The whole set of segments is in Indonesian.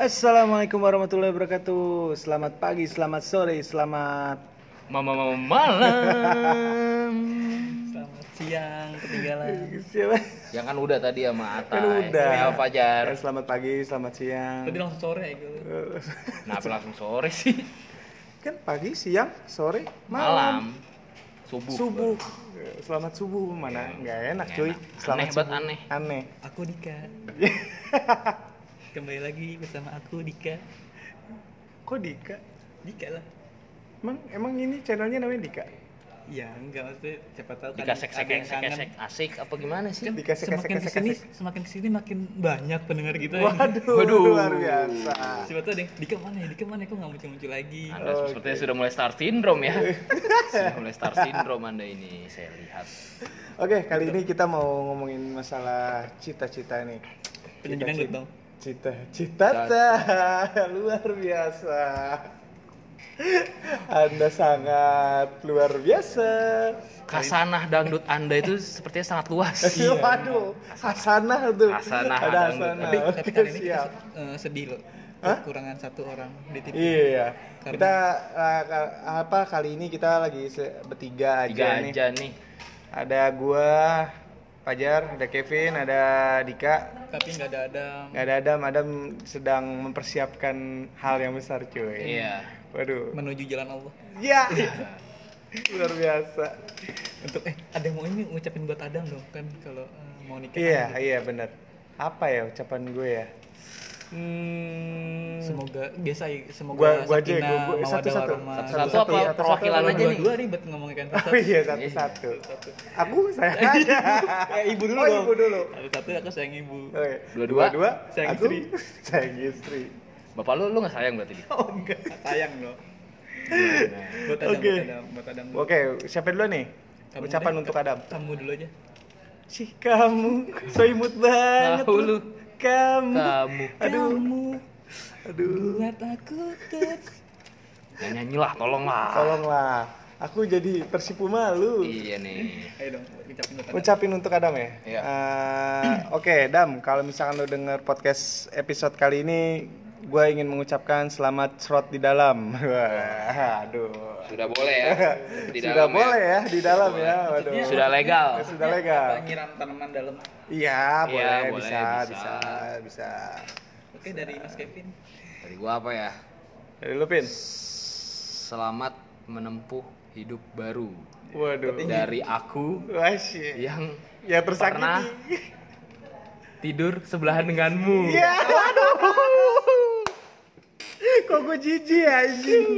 Assalamualaikum warahmatullahi wabarakatuh. Selamat pagi, selamat sore, selamat Mama mama malam. Selamat siang, ketinggalan. siapa? Yang kan udah tadi sama Atta. Kan udah. Ya, Fajar. Eh, Selamat pagi, selamat siang. Tadi langsung sore ya gitu. Kenapa langsung sore sih? Kan pagi, siang, sore, malam. Malam. Subuh. Subuh. Selamat subuh mana? Nggak enak, Nggak cuy. enak. Selamat Aneh subuh. aneh. Aneh. Aku Dika. Kembali lagi bersama aku Dika. Kok Dika? Dika lah. Emang emang ini channelnya namanya Dika? Ya enggak maksudnya siapa tahu yang sekek sekek kangen. sekek asik apa gimana sih? Kan Dikasek semakin sekek ke sini, semakin ke sini makin banyak pendengar kita. ya. Waduh, Waduh. luar biasa. Siapa tahu deh, Dika mana ya? Dika mana? Kok nggak muncul-muncul lagi? Anda Oke. sepertinya sudah mulai star syndrome ya. sudah mulai star syndrome Anda ini saya lihat. Oke, kali ini kita mau ngomongin masalah cita-cita nih. Penyanyi dangdut dong. Cita-cita luar biasa. Anda sangat luar biasa. Kasanah dangdut Anda itu sepertinya sangat luas. Waduh, Hasanah tuh. Hasanah Ada. Hasanah. Tapi, tapi kali ini kita siap. eh, sedih loh. Hah? Kekurangan satu orang di TV. Iya. Karena- Kita uh, ka- apa kali ini kita lagi se- bertiga aja Tiga nih. aja nih. Ada gua, Fajar, ada Kevin, ada Dika. Tapi nggak ada Adam. Nggak ada Adam, Adam sedang mempersiapkan hal yang besar cuy. Iya. Waduh. Menuju jalan Allah. Ya. Luar biasa. Untuk eh ada yang mau ini ngucapin buat Adam dong kan kalau eh, mau nikah. Iya, kan, iya benar. Apa ya ucapan gue ya? Hmm. Semoga biasa ya, semoga Gua- gua aja, gua- gua- mawaddah, satu-satu. warahmah. Satu-satu Satu-satu, apa satu-satu, perwakilan dua- aja Dua nih? dua ribet ngomongin kan. Oh iya satu-satu. Aku saya aja. Eh, ibu dulu Oh, dong. ibu dulu. Satu satu aku sayang ibu. Oke. Dua-dua, Dua-dua, sayang aku istri. Sayang istri. Bapak lu lu nggak sayang berarti dia? Oh enggak, sayang loh. Buat Adam, Oke. Oke, siapa dulu nih? Kamu Ucapan deh, untuk Adam. Kamu dulu aja. Sih kamu, so imut banget Tahu lu. Kamu. Kamu. Aduh. Kamu Aduh. buat aku ter Ya nyanyi lah, tolong lah. Tolonglah. Aku jadi tersipu malu. Iya nih. Ayo dong, ucapin buat Adam. Ucapin untuk Adam ya. Iya. Eh, Oke, Dam. Kalau misalkan lo denger podcast episode kali ini, gue ingin mengucapkan selamat serot di dalam. Wah, aduh. Sudah boleh ya. Di Sudah dalam boleh ya di dalam ya. Waduh. Sudah legal. Sudah legal. Nyiram tanaman dalam. Iya, boleh, Iya, boleh, bisa, bisa. bisa, bisa. Oke, dari Mas Kevin. Dari gua apa ya? Dari lu, Pin? Selamat menempuh hidup baru. Waduh. Dari aku Wah, shit. yang Ya tersakiti. pernah tidur sebelahan denganmu. Iya, waduh. Kok gue jijik ya, anjing.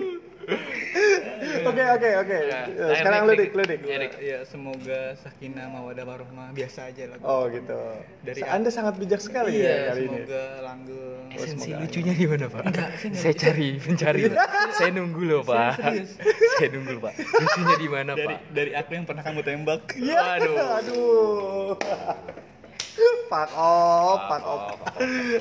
Oke, oke, oke. Ya, Eh, Sekarang lu, Dik, lu, Dik. Ya, semoga sakinah mawaddah warahmah biasa aja lah. Oh, gitu. Dari Anda sangat bijak sekali ya Iya, kali ini. semoga langgeng. Esensi semoga lucunya di mana, Pak? Enggak, saya cari, pencari. Pak. Saya nunggu loh, Pak. Saya nunggu Pak. Lucunya di mana, dari Pak? dari aku yang pernah kamu tembak. Iya. Waduh. Aduh. Pak off, pak off.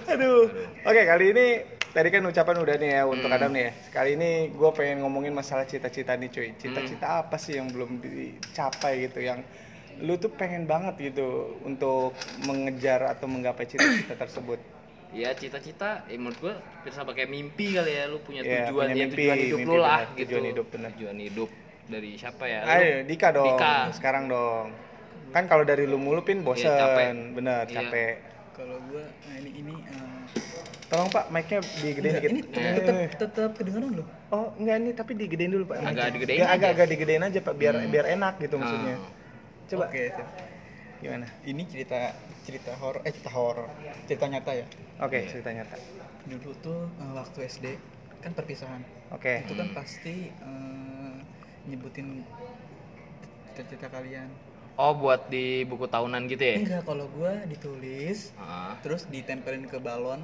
Aduh. Oke, kali ini tadi kan ucapan udah nih ya untuk Hmm. Adam nih ya. Kali ini gue pengen ngomongin masalah cita-cita nih cuy. Cita-cita apa sih yang belum dicapai gitu yang lu tuh pengen banget gitu untuk mengejar atau menggapai cita-cita tersebut. Ya cita-cita, eh, menurut gua bisa pakai mimpi kali ya, lu punya Iya, tujuan, punya ya, mimpi, tujuan hidup mimpi lu lah benar, gitu. tujuan hidup benar. Tujuan hidup dari siapa ya? Lu- Ayo, Dika dong. Dika. Sekarang dong. Kan kalau dari lu mulu pin bosen, Iya, capek. bener, Iya. capek. Kalau gua nah ini ini eh, Tolong Pak, mic-nya digedein enggak, dikit. ini Eh. tetap tetap kedengaran loh. Oh, enggak ini tapi digedein dulu, Pak. Agak digedein aja. Agak agak digedein aja, Pak, biar Hmm. biar enak gitu maksudnya. Ah. Coba. Oke, siap. Gimana? Ini cerita cerita horor eh cerita horor. Cerita nyata ya. Oke, cerita nyata. Dulu tuh eh, waktu SD kan perpisahan. Oke. Itu kan pasti eh, nyebutin cita-cita kalian. Oh, buat di buku tahunan gitu ya? Enggak, kalau gua ditulis Ah. terus ditempelin ke balon,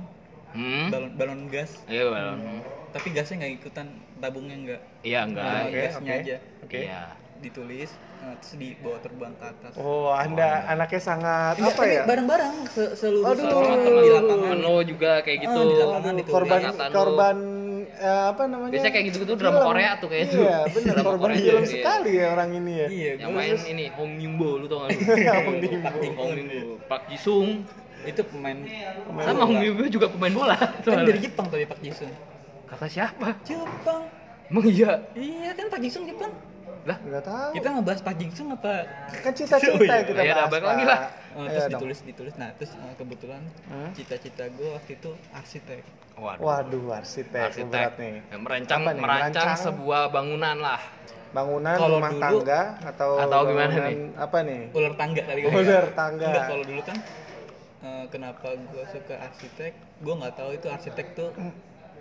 Hmm? balon balon gas. Iya, balon. Tapi gasnya nggak ikutan, tabungnya enggak. Iya, enggak. Nah, Oke, gasnya oke. aja Oke. Iya. ditulis eh, terus dibawa terbang ke atas. Oh, Anda anaknya sangat Enggak, apa ya? bareng-bareng se- seluruh Aduh. teman-teman di lapangan. Lo juga kayak gitu. Ah, di lapangan Aduh, ditulis. korban Angkatan korban eh, apa namanya? Biasanya kayak gitu-gitu drama Film. Korea tuh kayak itu. Iya, benar Drama korban Korea, film iya. sekali ya orang ini ya. Iya, Yang main terus- ini Hong Yimbo lu tau gak lu? Hong Yimbo. Hong Yimbo. Pak Jisung. Itu pemain Pemain Sama. Umi gue juga pemain bola. kan dari Jepang tapi Pak Jisung Kata siapa? Jepang Emang iya? iya kan Pak Jisung Jepang Lah, Nggak tahu. kita ngebahas Pak Jisung apa kan cita-cita yang kita Ya, bahas. lagi lah. Oh, Ayo terus dong. ditulis ditulis nah terus eh, kebetulan Hmm? cita-cita gue waktu itu arsitek waduh. Waduh, arsitek, Arsitek berat nih. yang merancang Apa nih? merancang Merancang? sebuah bangunan lah. Bangunan Kalau rumah dulu- tangga atau Atau gimana bangunan nih? Apa nih? ular tangga kali kan Ular tangga. Kalau dulu kan eh, kenapa gue suka arsitek gue nggak tahu itu arsitek tuh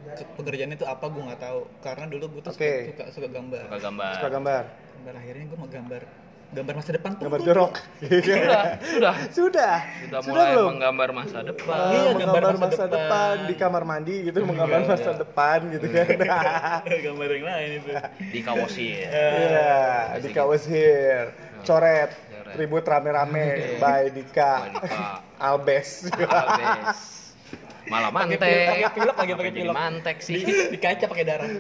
ke- pekerjaannya itu apa gue nggak tahu karena dulu gue tuh Oke. suka, suka suka gambar Suka gambar. Suka gambar. gambar akhirnya gue mau gambar gambar masa depan tuh Gambar jorok. Sudah, sudah. Sudah. Sudah mulai belum? menggambar masa depan. Iya, Iya, gambar menggambar masa masa, depan. depan. di kamar mandi gitu, menggambar masa depan gitu kan. gambar yang lain itu Di Kawosir. Iya, di Kawasir. Coret, Coret. ribut rame-rame by Dika. By Dika. Albes. Habis. Malah mantek. pakai pilok lagi, pakai pilok. mantek sih. di, di kaca pakai darah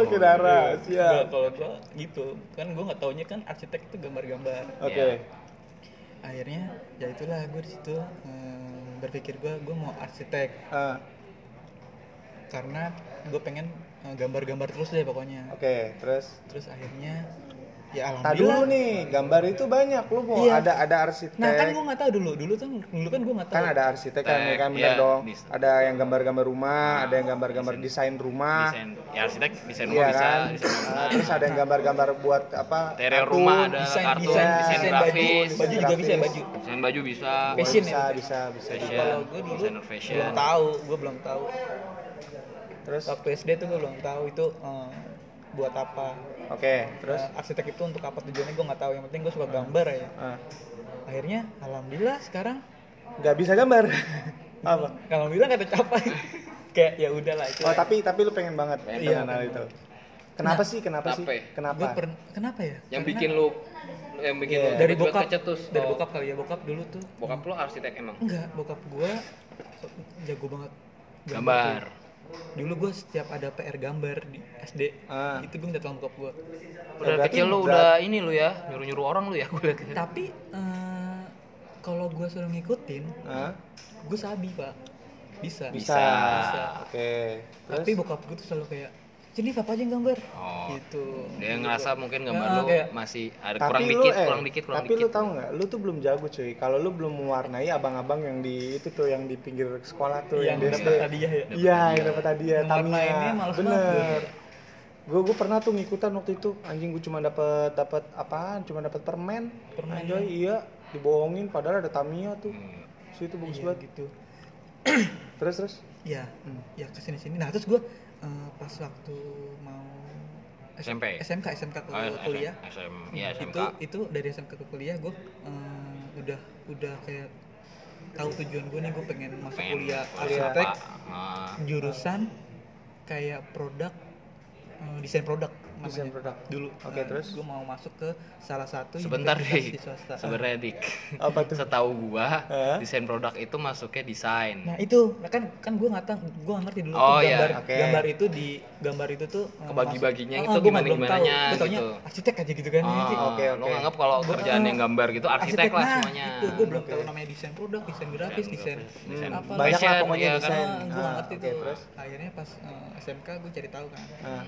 Oke, darah. Enggak, Siap. kalau gue gitu kan gue nggak taunya kan arsitek itu gambar-gambar Oke. akhirnya ya itulah gue di situ eh, berpikir gue gue mau arsitek Ah, karena gue pengen eh, gambar-gambar terus deh pokoknya Oke, terus terus akhirnya ya Tak dulu alhamdulillah nih, gambar itu banyak. Lu mau Iya. ada ada arsitek. nah kan gue nggak tahu dulu dulu kan dulu kan gue nggak tahu kan ada arsitek kan, ya kan bener Iya, dong. dis- Ada yang gambar-gambar rumah, ada yang gambar-gambar desain rumah. Desain, ya arsitek desain Iya rumah bisa, kan? desain Ah, bangunan. terus ada yang gambar-gambar buat apa? Interior rumah ada desain kartun, desain Iya, desain, desain baju grafis, baju juga bisa ya baju desain baju bisa, Fashion bisa, ya? bisa, bisa, Fashion. kalau gue dulu fashion. belum tahu gue belum tahu Terus, waktu SD tuh gue belum tahu itu eh, buat apa oke, terus, Eh, arsitek itu untuk apa tujuannya gue nggak tahu yang penting gue suka gambar ya ah, akhirnya alhamdulillah sekarang nggak bisa gambar. apa? alhamdulillah nggak tercapai kayak ya udahlah itu Oh tapi tapi lu pengen banget Pengen banget. hal itu. Kenapa sih? Kenapa sih? Kenapa? Kenapa? gue per- kenapa ya yang Karena bikin lu yang bikin Iya. lu dari bokap kecetus. dari Oh, bokap kali ya bokap dulu tuh bokap lu arsitek emang enggak bokap gue jago banget gambar tuh. Dulu gue setiap ada PR gambar di SD Ah. itu gue minta tolong bokap gue udah berarti kecil lu berat. udah ini lu ya nyuruh nyuruh orang lu ya gue liat tapi eh, kalau gue suruh ngikutin Hah? gue sabi pak bisa Bisa. Bisa. Oke. Terus? tapi bokap gue tuh selalu kayak jadi apa aja yang gambar? Oh gitu. dia ngerasa mungkin gambar Ya, lu kayak- masih ada tapi kurang lu, dikit eh, kurang dikit kurang tapi lu dikit. tahu nggak? Lu tuh belum jago cuy. Kalau lu belum mewarnai abang-abang yang di itu tuh yang di pinggir sekolah tuh yang di dapat hadiah ya. Iya yang dapat hadiah. Males bener. gue gue pernah tuh ngikutan waktu itu. Anjing gue cuma dapat dapat apaan? Cuma dapat permen. Permen, Anjoy, iya. Dibohongin padahal ada Tamiya tuh. Hmm. situ bagus Iya, banget. gitu. Terus terus? Ya Hmm. ya ke sini sini nah terus gue eh, pas waktu mau SMP? SMK SMK ke Oh, kuliah. SM, ya SMK itu itu dari SMK ke kuliah gue udah udah kayak tahu tujuan gue nih gue pengen masuk pengen kuliah arsitek? Ah, jurusan kayak produk eh, desain produk namanya? Desain produk. dulu. Oke, terus? gue mau masuk ke salah satu sebentar deh di swasta. Sebenarnya dik. Apa tuh? Setahu gua Hah? desain produk itu masuknya desain. Nah itu. Nah kan kan gue nggak tahu. Gue nggak ngerti dulu Oh, tuh iya. gambar Oke. gambar itu di gambar itu tuh eh, Kebagi-baginya masuk- itu Ah, gua gimana- Gua taunya gitu. arsitek aja gitu kan. Oh, oke, lo oke. nganggap kalau kerjaan ah, yang gambar gitu arsitek, lah nah, semuanya. itu. Gue belum tahu namanya desain produk desain grafis desain Desain apa. banyak lah pokoknya ya kan? desain. Gue Ah, nggak ngerti oke, tuh. terus? Akhirnya pas eh, SMK gue cari tahu kan. Ah,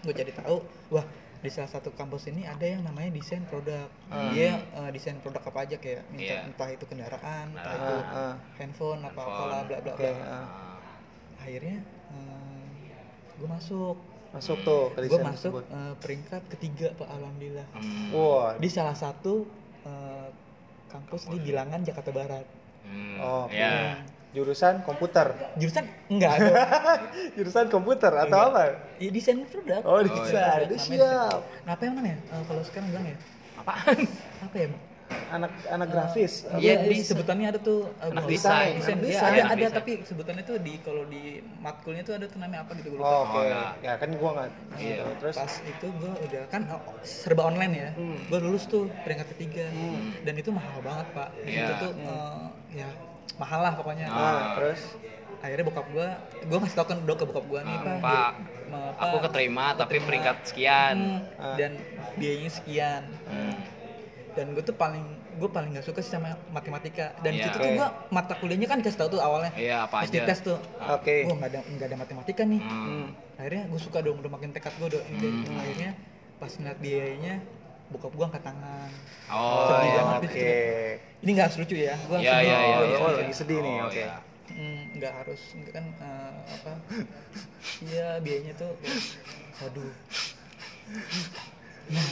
gue cari tahu wah di salah satu kampus ini ada yang namanya desain produk. Hmm. dia eh, desain produk apa aja kayak minta Iya. entah itu kendaraan entah Nah, itu ah, ah. handphone apa apalah bla bla bla. Ah. Ah, akhirnya gue masuk. Masuk tuh ke gue masuk tersebut. eh, peringkat ketiga pak alhamdulillah. Hmm, wah. Di salah satu eh, kampus di bilangan Jakarta Barat. Hmm, Oh, oke. ya jurusan komputer jurusan enggak ada jurusan komputer atau Enggak. apa ya, desain produk oh iya. desain Dia desain. siap nah, apa yang mana ya Eh, kalau sekarang bilang ya apaan apa ya anak anak grafis Iya, Iya, di sebutannya ada tuh uh, Anak gua- desain. desain. Iya, desain. ada Anak ada desain. tapi sebutannya tuh di kalau di matkulnya tuh ada tuh namanya apa gitu gue lupa. Oh, oke Oh, ya kan gua nggak Iya. gitu. terus Pas itu gue udah kan oh, serba online ya. Hmm. Gue lulus tuh peringkat ketiga. Dan itu mahal banget, Pak. Iya. Itu tuh uh, ya mahal lah pokoknya. Ah. nah terus Akhirnya bokap gue, gue ngasih tau kan dong ke bokap gue nih, Ah, Pak. Pak, aku keterima tapi keterima. peringkat sekian Hmm, Ah. dan biayanya sekian. Hmm. dan gue tuh paling gue paling gak suka sih sama matematika dan Iya. situ tuh gue mata kuliahnya kan kasih tau tuh awalnya Iya, apa pas di aja. tes tuh Oke. gue nggak ada nggak ada matematika nih Hmm. akhirnya gue suka dong udah makin tekad gue dong Hmm. akhirnya pas ngeliat biayanya bokap gue angkat tangan Oh, Sedih iya. banget. Oke. ini nggak harus lucu ya gue Iya, iya, iya, Oh, iya, oh, iya. lagi sedih nih, Oh, oke. iya. Hmm, nggak harus nggak kan eh, apa iya biayanya tuh waduh nah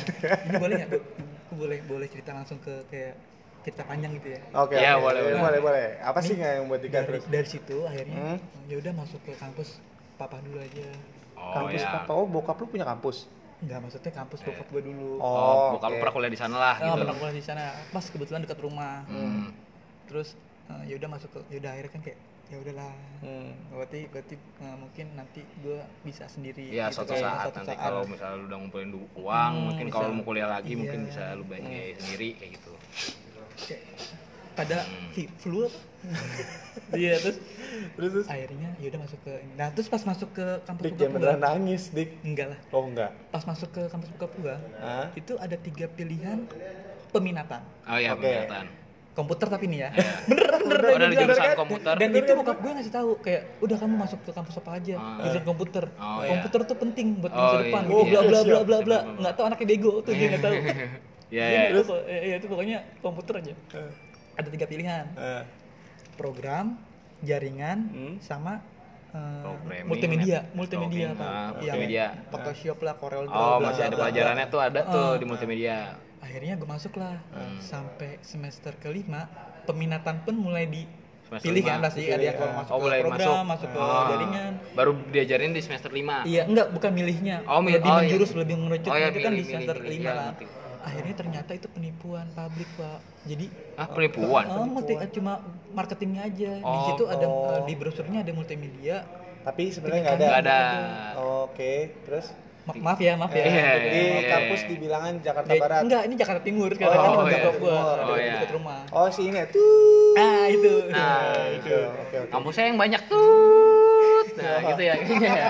ini boleh nggak Gue- gue boleh boleh cerita langsung ke kayak cerita panjang gitu ya Oke. Iya, oke. boleh, boleh. boleh, boleh. Apa sih Nih, nggak yang buat dikat dari, terus? dari situ akhirnya Hmm. ya udah masuk ke kampus papa dulu aja Oh, kampus ya. papa. Oh, bokap lu punya kampus. Nggak maksudnya kampus bokap gue dulu Oh, Oh, bokap lu oke. pernah kuliah di sana lah Ah, gitu. pernah kuliah di sana pas kebetulan dekat rumah Hmm. terus eh, ya udah masuk ke ya udah akhirnya kan kayak ya udahlah Hmm. berarti berarti eh, mungkin nanti gue bisa sendiri Iya, gitu suatu saat suatu nanti saat. kalau misalnya lu udah ngumpulin du- uang, Hmm, mungkin kalau lu mau kuliah lagi Iya. mungkin bisa lu bayar biaya sendiri kayak gitu. Pada Hmm. flu apa iya terus Terus terus. akhirnya ya udah masuk ke nah terus pas masuk ke kampus Dik jangan gua beneran nangis, Dik. enggak lah Oh, enggak. pas masuk ke kampus bokap gua Hah? itu ada tiga pilihan peminatan Oh iya, Oke. peminatan. komputer tapi nih ya Iya. beneran beneran Oh, dari gua bilang. jurusan komputer. dan itu bokap gue ngasih tahu kayak udah kamu masuk ke kampus apa aja Ah. jurusan komputer Oh, iya. komputer tuh penting buat Oh, masa depan iya, iya. bla bla bla bla bla nggak tahu anaknya bego tuh dia nggak tahu Iya, iya. nggak tahu, eh, iya, itu pokoknya komputer aja Eh. Ada tiga pilihan Eh. program jaringan Hmm. sama eh, Programming, multimedia multimedia apa ah, yang multimedia. Photoshop lah Corel Draw Oh, masih ada pelajarannya tuh ada tuh Ah. di multimedia. akhirnya gue masuk lah Hmm. sampai semester kelima peminatan pun mulai di Semester pilih lima. kan pasti ada yang kalau masuk Oh, ke mulai program masuk. masuk, ke Ah. jaringan Baru diajarin di semester 5. iya enggak bukan milihnya Oh, mil- lebih oh, iya. menjurus lebih mengerucut Oh, iya, itu kan di milih, semester milih, kelima iya, ngerti. Akhirnya ternyata itu penipuan pabrik pak jadi Ah, penipuan. Oh, multi, cuma marketingnya aja. di Oh, situ ada oh. eh, di brosurnya ada multimedia. Tapi sebenarnya nggak ada. Ada. Oke, terus Ma- maaf ya, maaf ya. Iya, di iya, iya. kampus di bilangan Jakarta Eh, Barat. enggak, ini Jakarta Timur sekarang Oh, kan iya. gua, Oh, di iya. dekat rumah. Oh, si ini tuh. Ah, itu. Nah, Itu. Oke, oke. Kampusnya yang banyak tuh. Nah, gitu ya. Iya.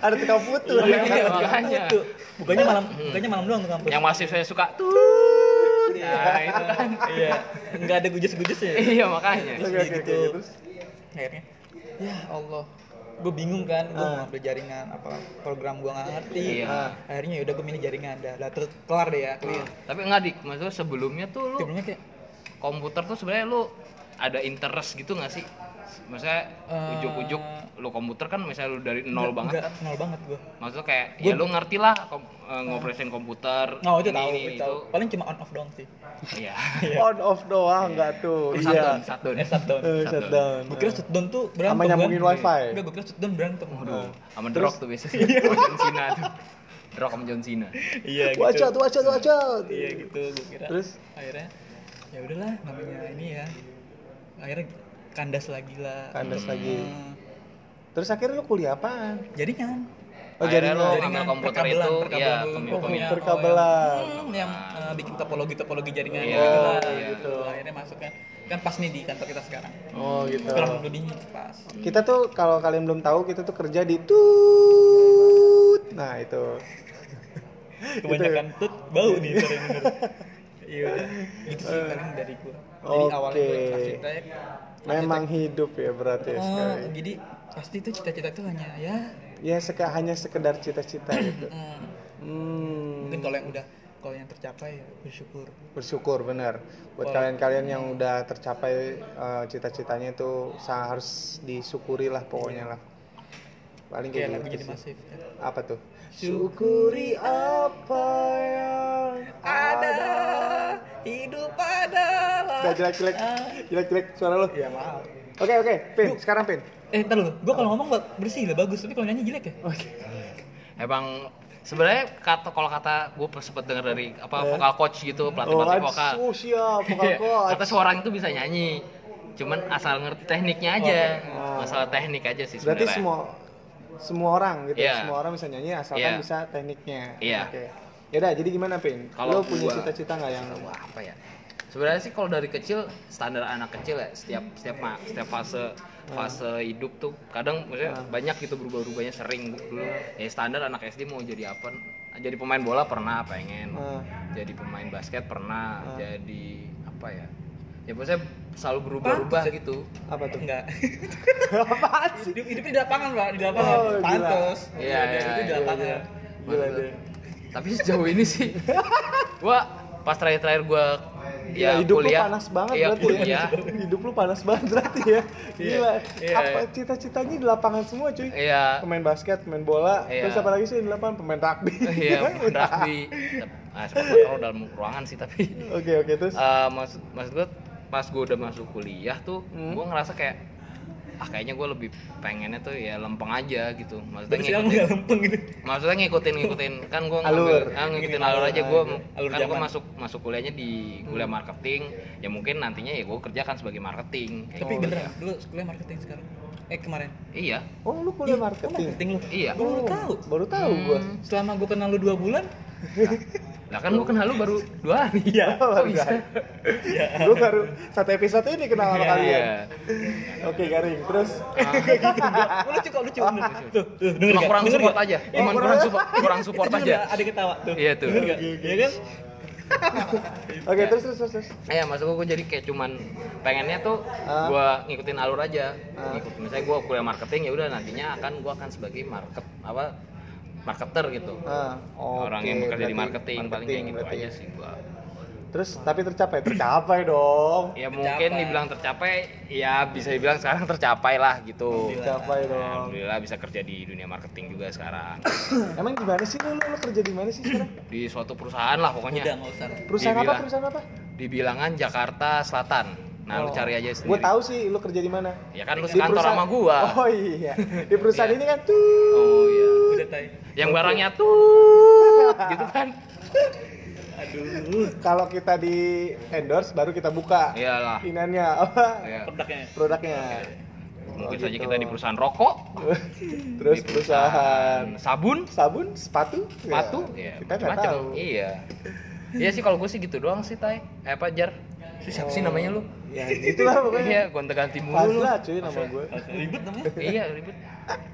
Ada tukang putu. Iya, ya. makanya. Tuh, bukannya malam, bukannya malam doang tuh kampus. Yang masih saya suka tuh. Nah, itu kan. Iya, enggak ada gujes-gujesnya. Iya, makanya. Terus gitu. oke, terus? Akhirnya, ya Allah, gue bingung kan, gue Ah. mau ambil jaringan apa program gue nggak ngerti. Iya. Akhirnya ya udah gue milih jaringan, dah, dah terus kelar deh ya, clear. Tapi enggak dik, maksudnya sebelumnya tuh lu Sebelumnya kayak komputer tuh sebenarnya lu ada interest gitu nggak sih? Maksudnya Eh, ujuk-ujuk lu komputer kan misalnya lu dari nol Enggak- banget enggak, kan? nol banget gue Maksudnya kayak Gua- ya lu ngerti lah kom, eh, ngoperasin komputer. oh itu ini, tahu ini, itu paling cuma on off doang sih Iya. On off doang enggak tuh. Oh, Iya. Shutdown, shutdown. eh shutdown Shutdown. gue kira shutdown tuh berantem Sama nyambungin kan? wifi. enggak gue kira shutdown berantem Waduh, sama Drog tuh biasanya. John Cena tuh. Drog sama John Cena. iya gitu Watch out, watch out, watch out. iya gitu gue kira Terus? akhirnya ya udahlah namanya ini ya akhirnya kandas lagi lah Kandas lagi. Hmm, Terus akhirnya lu kuliah apaan? jaringan Oh, Akhirnya jaringan. lu Jaringan, ngambil komputer perkabelan, itu, perkabelan ya, perkabelan. oh, yang, hmm, yang eh, bikin topologi topologi jaringan Iya, gitu lah iya. gitu akhirnya masuknya kan pas nih di kantor kita sekarang Oh, gitu. kurang lebihnya pas Kita tuh kalau kalian belum tahu kita tuh kerja di tut. Nah, itu. kebanyakan tut bau nih bener iya udah. Gitu sih paling dari gua. Jadi awalnya gue Oke. arsitek Memang hidup ya berarti ya oh, jadi pasti itu cita-cita tuh hanya ya? Ya seka, hanya sekedar cita-cita gitu. hmm, Hmm. mungkin kalau yang udah kalau yang tercapai ya bersyukur. Bersyukur benar. Buat kalian-kalian yang udah tercapai eh, cita-citanya itu harus disyukuri lah pokoknya lah. Paling kayak gitu jadi masif ya. apa tuh syukuri apa yang ada. hidup adalah Udah jelek jelek. Ah. jelek jelek suara lo. Ya maaf. Oke oke. Pin sekarang pin. Eh ntar lu gua kalau ngomong bersih lah bagus. Tapi kalau nyanyi jelek ya? Oke. Emang sebenarnya kata kalau kata gue sempet denger dari apa Eh. vokal coach gitu pelatih oh, pelatih vokal. oh siap vokal Iya, coach. kata seorang itu bisa nyanyi. Cuman asal ngerti tekniknya aja. Oh. masalah teknik aja sih berarti sebenarnya. semua semua orang gitu Iya. semua orang bisa nyanyi asalkan Iya. bisa tekniknya. Iya. oke. Yaudah, jadi gimana pin? Kalau lo punya gua- cita-cita nggak yang Wah, apa ya? Sebenarnya sih kalau dari kecil standar anak kecil ya setiap setiap setiap fase fase hidup tuh kadang maksudnya banyak gitu berubah-ubahnya sering dulu ya standar anak SD mau jadi apa? Jadi pemain bola pernah pengen. Ah. jadi pemain basket pernah. Jadi apa ya ya maksudnya selalu berubah-ubah gitu apa tuh Enggak. apaan sih Hidup, hidup di lapangan, Pak, di lapangan. Oh, gila. Pantes. Iya, iya, itu di iya, lapangan. gila deh tapi sejauh ini sih gua pas terakhir-terakhir gua Ya, ya, hidup kuliah lu panas banget iya, berarti kuliah ya. Hidup lu panas banget berarti ya. Gila. Iya, apa iya. cita-citanya di lapangan semua, cuy? iya Pemain basket, pemain bola, Iya. terus apa lagi sih di lapangan pemain rugby. iya main rugby ah, sepak takraw dalam ruangan sih tapi Oke, oke, terus Eh, maksud maksud gue pas gue udah masuk kuliah tuh Hmm. gue ngerasa kayak ah kayaknya gue lebih pengennya tuh ya lempeng aja gitu maksudnya Berarti ngikutin lempeng gitu. maksudnya ngikutin ngikutin kan gue Alur. ah, ngikutin alur alur aja gue aja. Alur kan gue masuk masuk kuliahnya di kuliah marketing ya mungkin nantinya ya gue kerjakan sebagai marketing kayak Tapi gitu. beneran, dulu kuliah marketing sekarang. Eh kemarin. iya Oh, lu kuliah Ih, marketing. lu marketing lu. iya Gua baru tahu. Baru tahu gua. Hmm, Selama gue kenal lu dua bulan, lah kan gue kenal lu baru dua hari Iya. kok bisa ya. Lu baru satu episode ini kenal sama kalian. iya Oke, Garing. Terus Oh, lucu kok, lucu bener. Tuh, tuh, denger cuma nggak? kurang support aja Oh, cuma kurang- support kurang support aja Ada ketawa tuh. Iya, tuh. Iya kan? Oke, terus terus terus. terus. Iya, maksud gue jadi kayak cuman pengennya tuh Ah. gua ngikutin alur aja. Ah. Ngikutin misalnya gua kuliah marketing ya udah nantinya akan gua akan sebagai market apa marketer gitu. Ah, Orang oke, yang bekerja di berarti marketing, paling kayak gitu aja ya. sih gua. Terus tapi tercapai, tercapai dong. Ya mungkin dibilang tercapai, ya bisa dibilang sekarang tercapai lah gitu. Tercapai dong. Alhamdulillah bisa kerja di dunia marketing juga sekarang. Emang gimana sih lu, lu, lu kerja di mana sih sekarang? Di suatu perusahaan lah Udah pokoknya. usah. Perusahaan apa? Dibilang. Perusahaan apa? Di bilangan Jakarta Selatan. Nah, lu cari aja Gue sendiri. tahu sih lu kerja di mana. Ya kan lu Di perusahaan- sama gua. Oh iya. Di perusahaan Iya. ini kan tuh. Oh iya. Udah. Yang barangnya tuh gitu kan. Aduh. Kalau kita di endorse baru kita buka. Iyalah. Inannya apa? Ya. Produknya. Produknya. Mungkin Oh, saja gitu. kita di perusahaan rokok, Terus di perusahaan sabun, sabun, sepatu, sepatu, Ya, ya, kita nggak macam-macam. tahu. Iya. Iya sih kalau gue sih gitu doang sih, Tai. Eh apa Jar? Itu siapa sih namanya lu? Ya gitulah pokoknya. Iya, gonta-ganti mulu lu. Fazla cuy nama gue. Ribet namanya. Iya, ribet.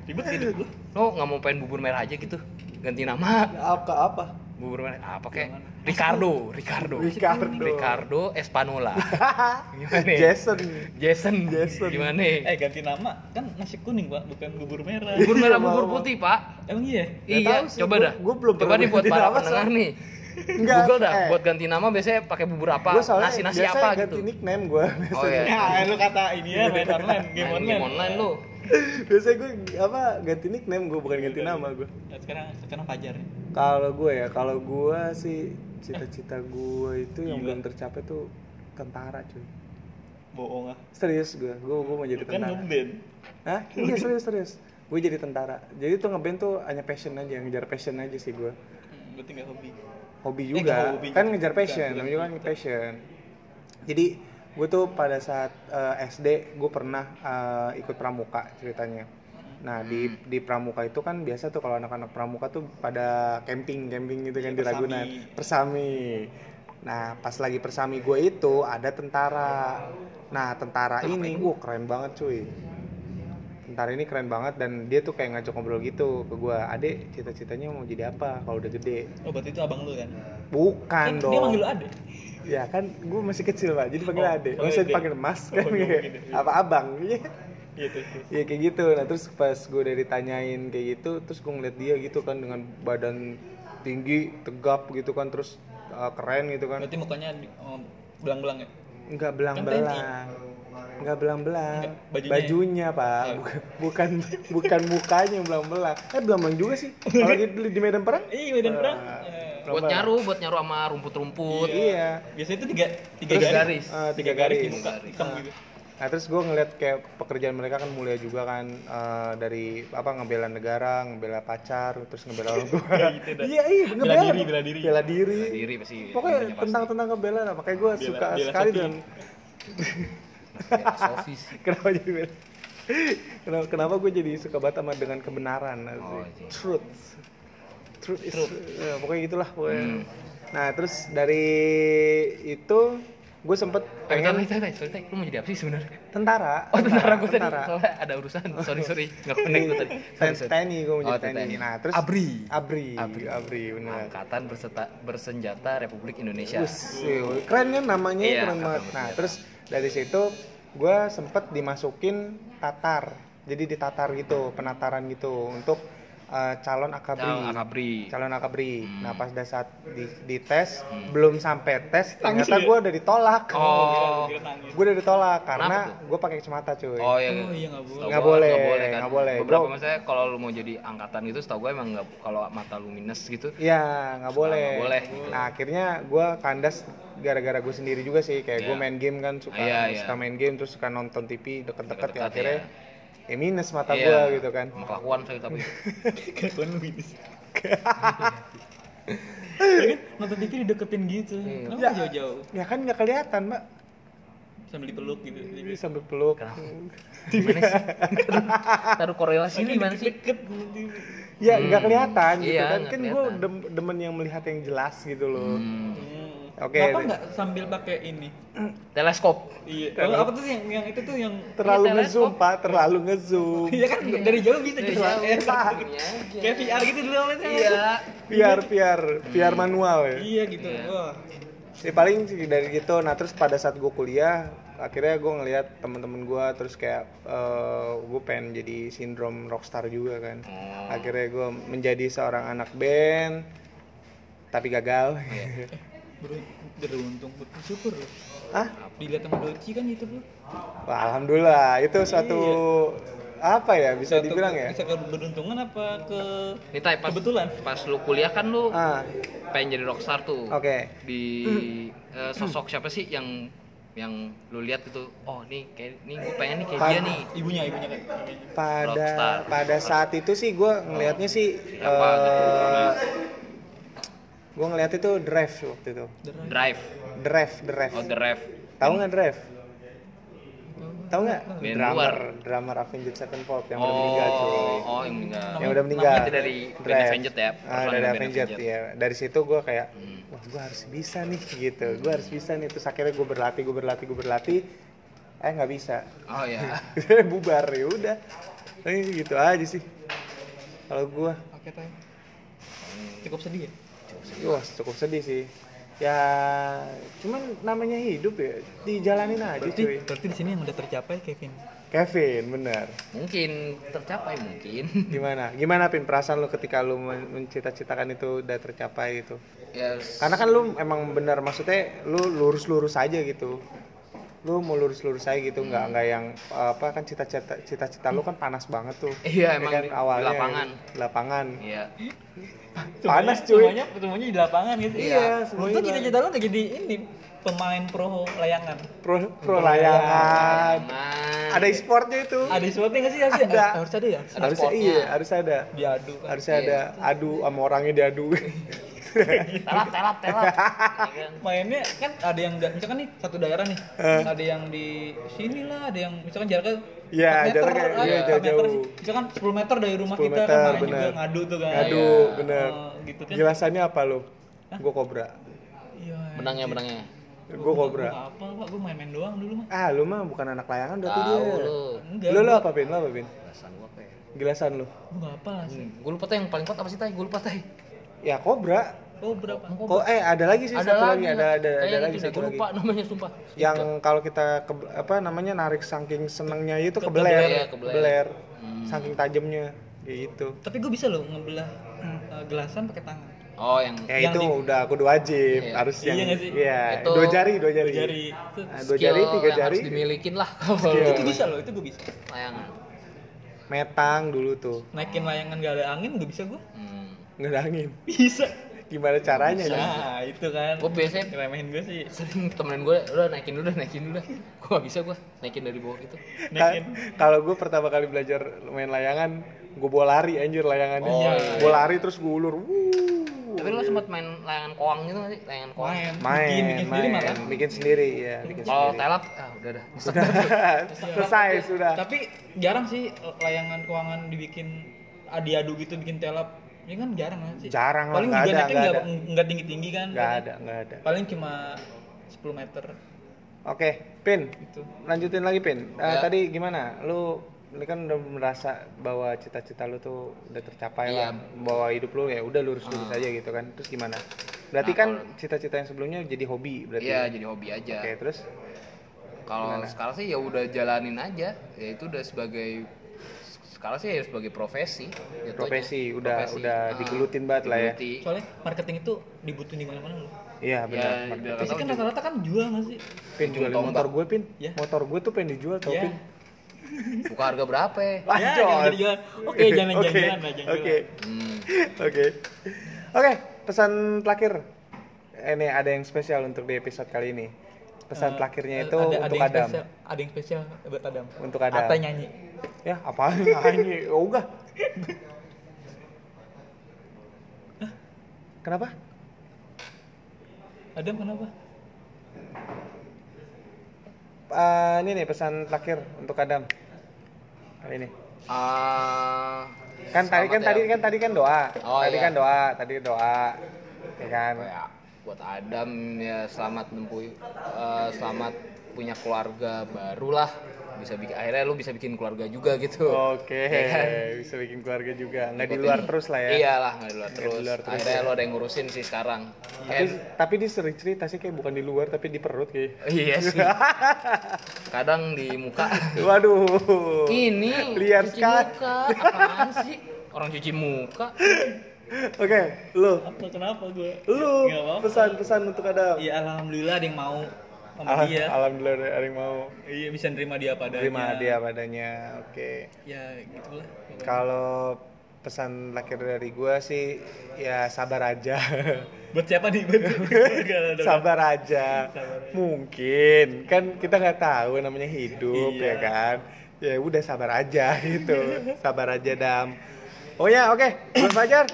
Ribet hidup lu. Lo nggak mau pengen bubur merah aja gitu? Ganti nama. Apa apa? Bubur merah apa kek? Ricardo, Ricardo. Ricardo. Ricardo Espanola. Gimana? Jason. Jason. Jason. Gimana? Eh ganti nama kan nasi kuning pak, bukan bubur merah. Bubur merah, Iya, bubur putih, Pak. Emang iya? Iya, coba dah. gua belum coba nih buat ganti para pendengar nih. Enggak, Google dah eh. buat ganti nama biasanya pakai bubur apa? Soalnya Nasi-nasi biasanya apa ganti gitu. nickname gue. Oh iya. Ya, lu kata ini ya main online, game Main online. game online lu. biasanya gue apa ganti nickname gue bukan ganti nama gue. Nah, sekarang sekarang Fajar. ya. Kalau gue ya, kalau gue sih cita-cita gue itu yang Gila. belum tercapai tuh tentara cuy. Bohong ah. Serius gue, gue gue mau jadi Lu kan tentara. ngeband. Hah? Iya serius serius. Gue jadi tentara. Jadi tuh ngeband tuh hanya passion aja, ngejar passion aja sih gue. Hmm, Berarti nggak hobi. Hobi Eh, juga, nggak hobi. kan ngejar passion, namanya juga kan passion. Jadi gue tuh pada saat eh, SD gue pernah eh, ikut pramuka ceritanya. Nah di di pramuka itu kan biasa tuh kalau anak-anak pramuka tuh pada camping camping gitu kan Iya, di. Ragunan persami. Nah pas lagi persami gue itu ada tentara. Nah tentara ini, wah keren banget cuy. Tentara ini keren banget dan dia tuh kayak ngajak ngobrol gitu ke gue. Adek cita-citanya mau jadi apa kalau udah gede? Oh berarti itu abang lu kan? Bukan Kan dong. dia manggil lu ade. Ya kan gue masih kecil pak, jadi panggil Oh, ade. oh, ade. dipanggil mas Oh, kan, gitu. apa abang. Iya Gitu. Ya kayak gitu. Nah terus pas gue udah ditanyain kayak gitu, terus gue ngeliat dia gitu kan dengan badan tinggi, tegap gitu kan, terus uh, keren gitu kan. Berarti mukanya oh, belang-belang ya? Enggak belang-belang. Enggak belang-belang. Bajunya. Bajunya, Pak. Oh. Bukan bukan bukan mukanya yang belang-belang. Eh belang-belang juga sih. Kalau di, di medan perang? Iya, medan perang. Ah. Eh, Buat nyaru, buat nyaru sama rumput-rumput. Iya. Biasanya itu tiga tiga Terus garis. eh, tiga garis di garis. muka hitam Ah. gitu. Nah terus gue ngeliat kayak pekerjaan mereka kan mulia juga kan eh, dari apa ngebela negara, ngebela pacar, terus ngebela orang tua. gitu iya iya Bela ngebela, diri, bela diri. bela diri. Bela diri pasti. Pokoknya pasti. tentang tentang ngebela lah. Makanya gue suka bela sekali dengan Ya, Sofis. kenapa jadi bela. Kenapa, kenapa gue jadi suka banget sama dengan kebenaran. Oh, iya. truth truth is ya, pokoknya gitulah pokoknya Hmm. nah terus dari itu gue sempet pengen bentar, bentar, bentar, lu mau jadi apa sih sebenarnya? tentara Oh tentara gue tadi, tentara. soalnya ada urusan. Sorry sorry, nggak connect gue tadi. Sorry, sorry. TNI gue mau Oh, jadi TNI. TNI. Nah, terus Abri. Abri, Abri. Abri, bener. Angkatan Berseta- Bersenjata Republik Indonesia. Wus, iya, keren kan namanya Iya, keren banget. Nah, terus dari situ gue sempet dimasukin Tatar. Jadi ditatar gitu, penataran gitu untuk eh, calon akabri. Calon akabri. Calon akabri. Hmm. Nah, pas dah saat di, di tes, Hmm. belum sampai tes, Tangis ternyata ya? gue udah ditolak. Oh. Nangis. Gue udah ditolak karena gue pakai kacamata cuy. Oh iya. Oh iya nggak boleh. Nggak boleh, nggak boleh kan. nggak boleh. Beberapa Gua- maksudnya kalau lu mau jadi angkatan gitu, setahu gue emang nggak kalau mata lu minus gitu. Iya, nggak boleh. nggak boleh. Nah, akhirnya gue kandas gara-gara gue sendiri juga sih. Kayak gue Iya. main game kan, suka Iya, iya. suka main game, terus suka nonton TV deket-deket ya akhirnya ya minus mata Iya. gue gitu kan. Sama kelakuan saya tapi. Kelakuan ini. Ya kan nonton TV dideketin gitu. Iya. Kenapa Ya. jauh-jauh? Ya kan nggak kelihatan, Mbak. Sambil dipeluk gitu. Jadi sambil peluk. Kenapa? Gimana sih? Taruh korelasi ini gimana sih? Deket. Ya Hmm. nggak kelihatan gitu Iya, kan. Kan gue demen yang melihat yang jelas gitu loh. Hmm. Oke. Kenapa nggak sambil pakai ini? Teleskop. Iya. Oh, apa tuh yang yang itu tuh yang Terlalu Iya, ngezoom, teleskop. Pak. Terlalu ngezoom. Iya kan dari jauh bisa Dari jauh, ya. ini aja. Kayak VR gitu dulu awalnya. Iya. VR, VR, VR manual ya. Iya gitu. Iya. Wah. Ya paling sih dari gitu. Nah terus pada saat gue kuliah, akhirnya gue ngelihat temen-temen gue terus kayak gue pengen jadi sindrom rockstar juga kan. Oh. Akhirnya gue menjadi seorang anak band, tapi gagal. Ber- beruntung bersyukur lu. Hah? Dilihat sama Doci kan lu. Wah, alhamdulillah itu suatu apa ya bisa Suatu dibilang ya? Bisa keberuntungan apa ke Nih Tai, pas kebetulan? pas lu kuliah kan lu Ah, pengen jadi rockstar tuh. oke. Di eh, sosok siapa sih yang yang lu lihat gitu oh nih kayak nih gue pengen nih kayak Pan- dia nih Ibunya, ibunya kan. Pada Rockstar. pada saat itu sih gue ngelihatnya sih, Apa gitu? Gue ngelihat itu drive waktu itu. drive Drive, drive. oh the ref Tahu nggak Drive? Tahu nggak? Drummer, drummer Avenged Sevenfold yang udah meninggal cuy. oh oh yang meninggal Yang udah meninggal. Itu dari Drive. Avenged ya, Ah, dari Avenged ya. Dari situ gue kayak, Hmm. wah gue harus bisa nih gitu. Gue harus bisa nih. Terus akhirnya gue berlatih, gue berlatih, gue berlatih. Eh nggak bisa. oh ya Bubar ya udah. Eh, gitu aja sih. Kalau gue, Oke, Tay. Cukup sedih ya? Wah cukup sedih sih. Ya, cuman namanya hidup ya, dijalanin aja Berarti, cuy. berarti di sini yang udah tercapai Kevin. Kevin, bener. mungkin tercapai mungkin Gimana? Gimana pin perasaan lu ketika lu men- mencita-citakan itu udah tercapai itu? ya Karena kan lu emang benar maksudnya lu lurus-lurus aja gitu. Lu mau lurus-lurus aja gitu, nggak Hmm. nggak yang apa kan cita-cita cita-cita lu kan panas banget tuh. Iya, Ya emang kan di- di awalnya lapangan. di lapangan. iya Panas, cuy. Semuanya, semuanya di lapangan gitu. Iya, semuanya Untung di cita-cita lu gak jadi ini pemain pro layangan. Pro pro layangan. Ada e-sportnya itu. Ada sesuatu nggak sih? Harus Ada. Harus ada ya? Ada sportnya. iya, harus ada. Diadu kan. Harusnya Iya. ada adu sama orangnya diadu. telat telat telat Ya kan? mainnya kan ada yang misalkan nih satu daerah nih Eh. ada yang di sini lah ada yang misalkan jaraknya Iya, 4 meter, jaraknya, ada iya, 4 meter jauh-jauh. misalkan 10 meter dari rumah 10 kita meter, kan main bener. juga ngadu tuh kan Ngadu, Iya. bener. Oh, gitu kan Jelasannya apa lu? Gue kobra. iya benangnya benangnya Gue kobra. Gua apa pak gue main-main doang dulu mah Ah, lu mah bukan anak layangan berarti dia. lu enggak Lu lu apa, Pin? Lu apa, Pin? Belasan gua apa ya Gilasan lu. gue nggak apa sih gue lupa tay yang paling kuat apa sih tay gue lupa tay Ya, kobra. Oh berapa Kok eh ada lagi sih ada satu lagi lagi, ada ada ada Kayaknya lagi satu lagi. lupa namanya sumpah Yang kalau kita ke, apa namanya narik saking senengnya itu Ke- kebeler, kebeler, ya, kebeler. kebeler. Hmm. Saking tajamnya gitu. tapi gue bisa loh ngebelah eh, gelasan pakai tangan oh yang Ya Yang itu di- udah kudu wajib, Iya. harus Iya yang sih? iya, Itu dua jari, dua jari. Dua jari itu, Nah, dua jari, tiga yang jari. harus dimilikin lah kalau itu bisa loh itu gue bisa layangan Metang dulu tuh. naikin layangan gak ada angin gak bisa gue hmm. Nggak ada angin. bisa Gimana caranya ya? nah itu kan gue biasanya remehin gue sih sering temenin gue udah naikin dulu naikin dulu gue gak bisa gue naikin dari bawah gitu naikin Ka- Kalau gue pertama kali belajar main layangan, gue bawa lari anjir layangannya. Oh, iya. Bawa lari terus gue ulur. Wuh. tapi lu sempat main layangan koang gitu gak sih layangan koang main Main, bikin, bikin sendiri main. malah Bikin sendiri ya, bikin kalau sendiri. telat ah udah dah Sudah, selesai sudah. tapi jarang sih layangan keuangan dibikin adi-adu gitu bikin telap ini kan jarang kan sih Jarang lah, paling nggak juga ada, naiknya nggak nggak ada. nggak tinggi tinggi kan Nggak ada, nggak ada. paling cuma 10 meter Oke, Pin. Gitu. Lanjutin lagi, Pin. Eh, Ya. Tadi gimana? Lu ini kan udah merasa bahwa cita-cita lu tuh udah tercapai Iya. lah. Bahwa hidup lu ya udah lurus-lurus Ah. aja gitu kan. Terus gimana? Berarti Nah, kan cita-cita yang sebelumnya jadi hobi berarti. Iya, jadi hobi aja. Oke, terus Kalau sekarang sih ya udah jalanin aja. Ya itu udah sebagai sekarang sih ya sebagai profesi. jatuhnya. profesi udah Profesi. udah Ah, digelutin banget lah ya. Soalnya marketing itu dibutuhin di mana-mana loh. Iya, benar. Ya, Marketing. biar Pasti kan rata-rata kan jual nggak sih? Pin tombak. motor gue, Pin. Ya. Motor gue tuh pengen dijual tau. Pin. Buka harga berapa ya? Ya, jangan dijual. Oke, jangan Oke, jangan lah, jangan Oke. Hmm. Oke. Oke, pesan terakhir. Ini ada yang spesial untuk di episode kali ini. Pesan Eh, terakhirnya ada- itu ada, untuk yang Adam. Spesial, ada yang spesial buat Adam. Untuk Adam. Ata nyanyi. Ya, apaan nyanyi? Oh, enggak. Kenapa? Adam kenapa? Eh, ini nih pesan terakhir untuk Adam. Kali ini. Ah, Kan tadi kan tadi ya. kan tadi kan doa. Oh, tadi iya. kan doa, tadi doa. Ya kan? ya buat Adam ya selamat menempuh eh, selamat punya keluarga baru lah bisa bikin akhirnya lu bisa bikin keluarga juga gitu Oke, Ya kan? bisa bikin keluarga juga. Nggak di luar terus lah ya. iyalah nggak di luar Nggak di terus luar terus akhirnya ya. lu ada yang ngurusin sih sekarang Tapi, Kayak- tapi dia sering cerita sih kayak bukan di luar tapi di perut kayak. iya sih kadang di muka Waduh. ini liar cuci sekali. muka apaan sih orang cuci muka Oke, lu, Apa kenapa gue? lu pesan-pesan untuk Adam. Iya alhamdulillah ada yang mau sama dia. Alhamdulillah ada yang mau Iya bisa nerima dia padanya. terima dia padanya. Oke. Ya gitulah. Kalau pesan terakhir dari gua sih ya sabar aja. Buat siapa nih? Buat sabar aja. Mungkin kan kita nggak tahu namanya hidup Iya. ya kan. Ya udah sabar aja gitu. sabar aja dam. Oh ya oke. Bang Fajar.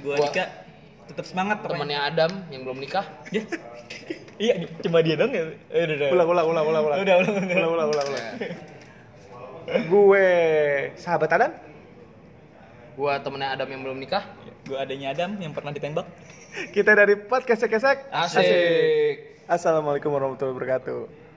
Gua Gua- Dika tetap semangat pokoknya. temannya Adam yang belum nikah Ya. iya, coba dia dong ya. Eh, udah, udah. Ulang ulang ulang ulang ulang. Udah, ulang, ulang. ulang ulang ulang. ulang. Ya. Gue sahabat Adam. gua temennya Adam yang belum nikah Gua adanya Adam yang pernah ditembak. Kita dari podcast kesek. asik. Assalamualaikum warahmatullahi wabarakatuh.